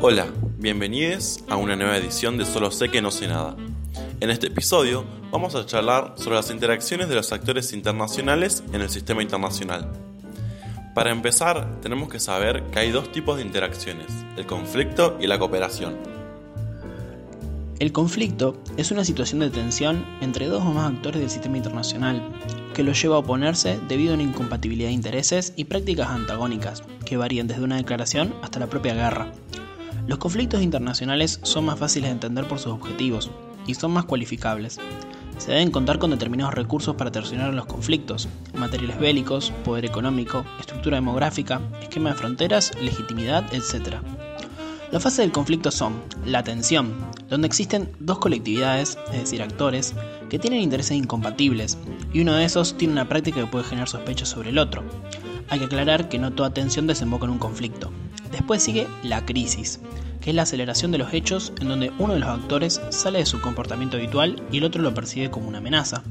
Hola, bienvenidos a una nueva edición de Solo sé que no sé nada. En este episodio vamos a charlar sobre las interacciones de los actores internacionales en el sistema internacional. Para empezar, tenemos que saber que hay dos tipos de interacciones, el conflicto y la cooperación. El conflicto es una situación de tensión entre dos o más actores del sistema internacional, que los lleva a oponerse debido a una incompatibilidad de intereses y prácticas antagónicas, que varían desde una declaración hasta la propia guerra. Los conflictos internacionales son más fáciles de entender por sus objetivos y son más cualificables. Se deben contar con determinados recursos para terminar los conflictos, materiales bélicos, poder económico, estructura demográfica, esquema de fronteras, legitimidad, etc. Las fases del conflicto son la tensión, donde existen dos colectividades, es decir, actores, que tienen intereses incompatibles, y uno de esos tiene una práctica que puede generar sospechas sobre el otro. Hay que aclarar que no toda tensión desemboca en un conflicto. Después sigue la crisis, que es la aceleración de los hechos en donde uno de los actores sale de su comportamiento habitual y el otro lo percibe como una amenaza.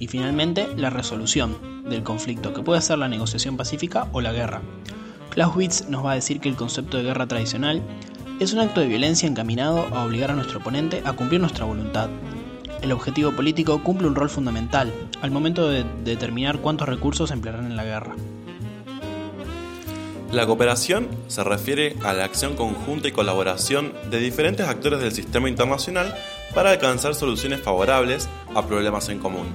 Y finalmente, la resolución del conflicto, que puede ser la negociación pacífica o la guerra. Clausewitz nos va a decir que el concepto de guerra tradicional es un acto de violencia encaminado a obligar a nuestro oponente a cumplir nuestra voluntad. El objetivo político cumple un rol fundamental al momento de determinar cuántos recursos emplearán en la guerra. La cooperación se refiere a la acción conjunta y colaboración de diferentes actores del sistema internacional para alcanzar soluciones favorables a problemas en común.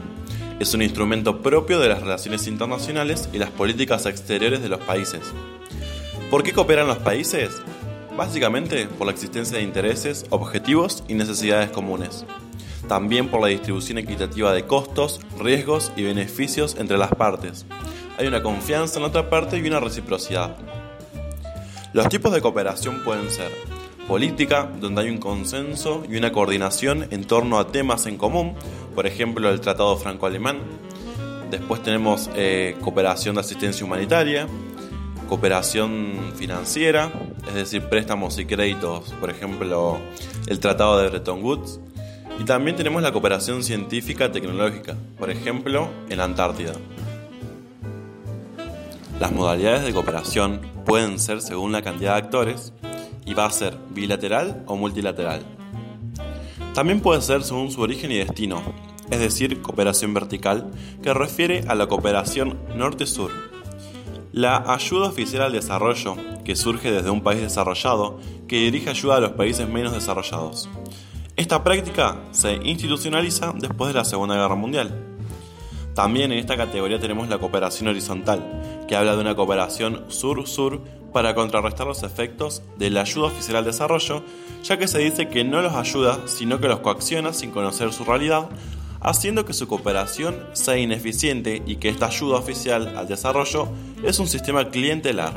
Es un instrumento propio de las relaciones internacionales y las políticas exteriores de los países. ¿Por qué cooperan los países? Básicamente por la existencia de intereses, objetivos y necesidades comunes. También por la distribución equitativa de costos, riesgos y beneficios entre las partes hay una confianza en otra parte y una reciprocidad. Los tipos de cooperación pueden ser política, donde hay un consenso y una coordinación en torno a temas en común, por ejemplo el Tratado Franco-Alemán. Después tenemos eh, cooperación de asistencia humanitaria, cooperación financiera, es decir, préstamos y créditos, por ejemplo el Tratado de Bretton Woods. Y también tenemos la cooperación científica tecnológica, por ejemplo en la Antártida. Las modalidades de cooperación pueden ser según la cantidad de actores y va a ser bilateral o multilateral. También puede ser según su origen y destino, es decir, cooperación vertical, que refiere a la cooperación norte-sur. La ayuda oficial al desarrollo, que surge desde un país desarrollado, que dirige ayuda a los países menos desarrollados. Esta práctica se institucionaliza después de la Segunda Guerra Mundial. También en esta categoría tenemos la cooperación horizontal, que habla de una cooperación sur-sur para contrarrestar los efectos de la ayuda oficial al desarrollo, ya que se dice que no los ayuda, sino que los coacciona sin conocer su realidad, haciendo que su cooperación sea ineficiente y que esta ayuda oficial al desarrollo es un sistema clientelar.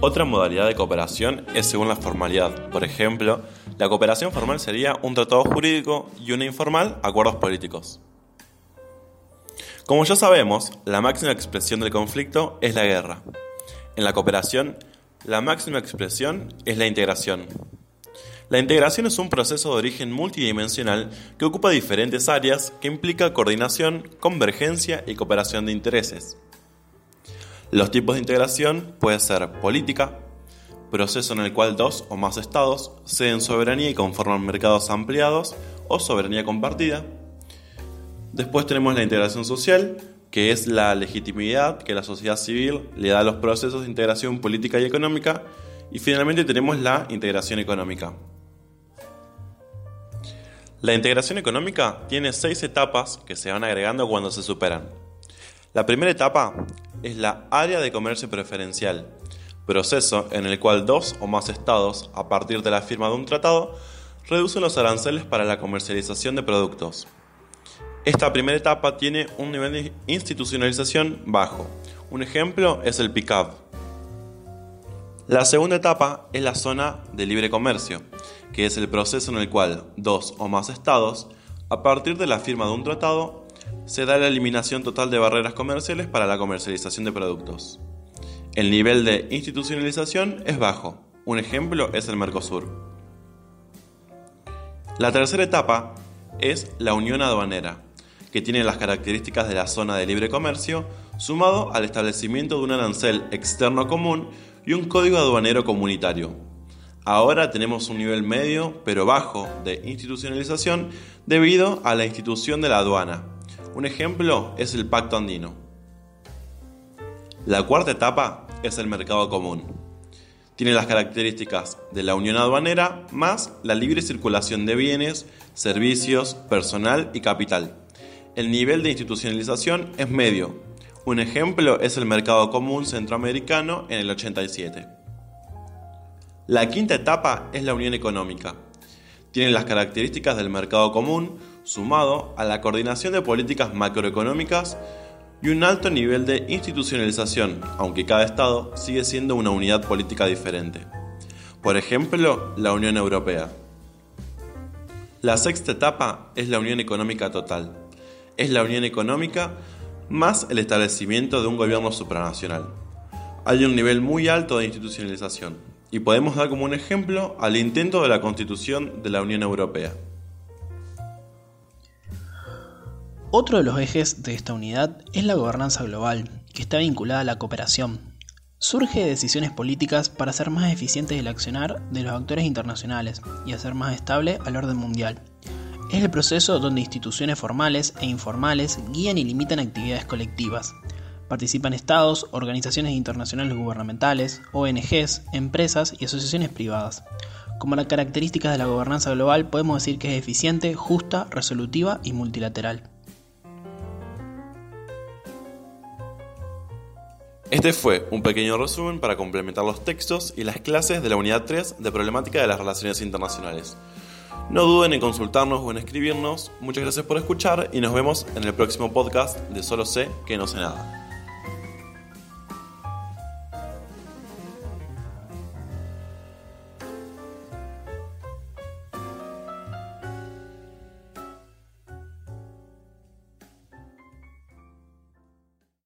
Otra modalidad de cooperación es según la formalidad. Por ejemplo, la cooperación formal sería un tratado jurídico y una informal, acuerdos políticos. Como ya sabemos, la máxima expresión del conflicto es la guerra. En la cooperación, la máxima expresión es la integración. La integración es un proceso de origen multidimensional que ocupa diferentes áreas que implica coordinación, convergencia y cooperación de intereses. Los tipos de integración pueden ser política, proceso en el cual dos o más estados ceden soberanía y conforman mercados ampliados o soberanía compartida, Después tenemos la integración social, que es la legitimidad que la sociedad civil le da a los procesos de integración política y económica. Y finalmente tenemos la integración económica. La integración económica tiene seis etapas que se van agregando cuando se superan. La primera etapa es la área de comercio preferencial, proceso en el cual dos o más estados, a partir de la firma de un tratado, reducen los aranceles para la comercialización de productos. Esta primera etapa tiene un nivel de institucionalización bajo. Un ejemplo es el PICAP. La segunda etapa es la zona de libre comercio, que es el proceso en el cual dos o más estados, a partir de la firma de un tratado, se da la eliminación total de barreras comerciales para la comercialización de productos. El nivel de institucionalización es bajo. Un ejemplo es el Mercosur. La tercera etapa es la unión aduanera, que tiene las características de la zona de libre comercio, sumado al establecimiento de un arancel externo común y un código aduanero comunitario. Ahora tenemos un nivel medio, pero bajo, de institucionalización debido a la institución de la aduana. Un ejemplo es el Pacto Andino. La cuarta etapa es el mercado común. Tiene las características de la unión aduanera más la libre circulación de bienes, servicios, personal y capital. El nivel de institucionalización es medio. Un ejemplo es el mercado común centroamericano en el 87. La quinta etapa es la unión económica. Tiene las características del mercado común sumado a la coordinación de políticas macroeconómicas y un alto nivel de institucionalización, aunque cada Estado sigue siendo una unidad política diferente. Por ejemplo, la Unión Europea. La sexta etapa es la Unión Económica Total. Es la Unión Económica más el establecimiento de un gobierno supranacional. Hay un nivel muy alto de institucionalización, y podemos dar como un ejemplo al intento de la constitución de la Unión Europea. Otro de los ejes de esta unidad es la gobernanza global, que está vinculada a la cooperación. Surge de decisiones políticas para hacer más eficiente el accionar de los actores internacionales y hacer más estable al orden mundial. Es el proceso donde instituciones formales e informales guían y limitan actividades colectivas, Participan estados, organizaciones internacionales gubernamentales, ONGs, empresas y asociaciones privadas. Como la característica de la gobernanza global podemos decir que es eficiente, justa, resolutiva y multilateral. Este fue un pequeño resumen para complementar los textos y las clases de la unidad 3 de Problemática de las Relaciones Internacionales. No duden en consultarnos o en escribirnos. Muchas gracias por escuchar y nos vemos en el próximo podcast de Solo sé que no sé nada.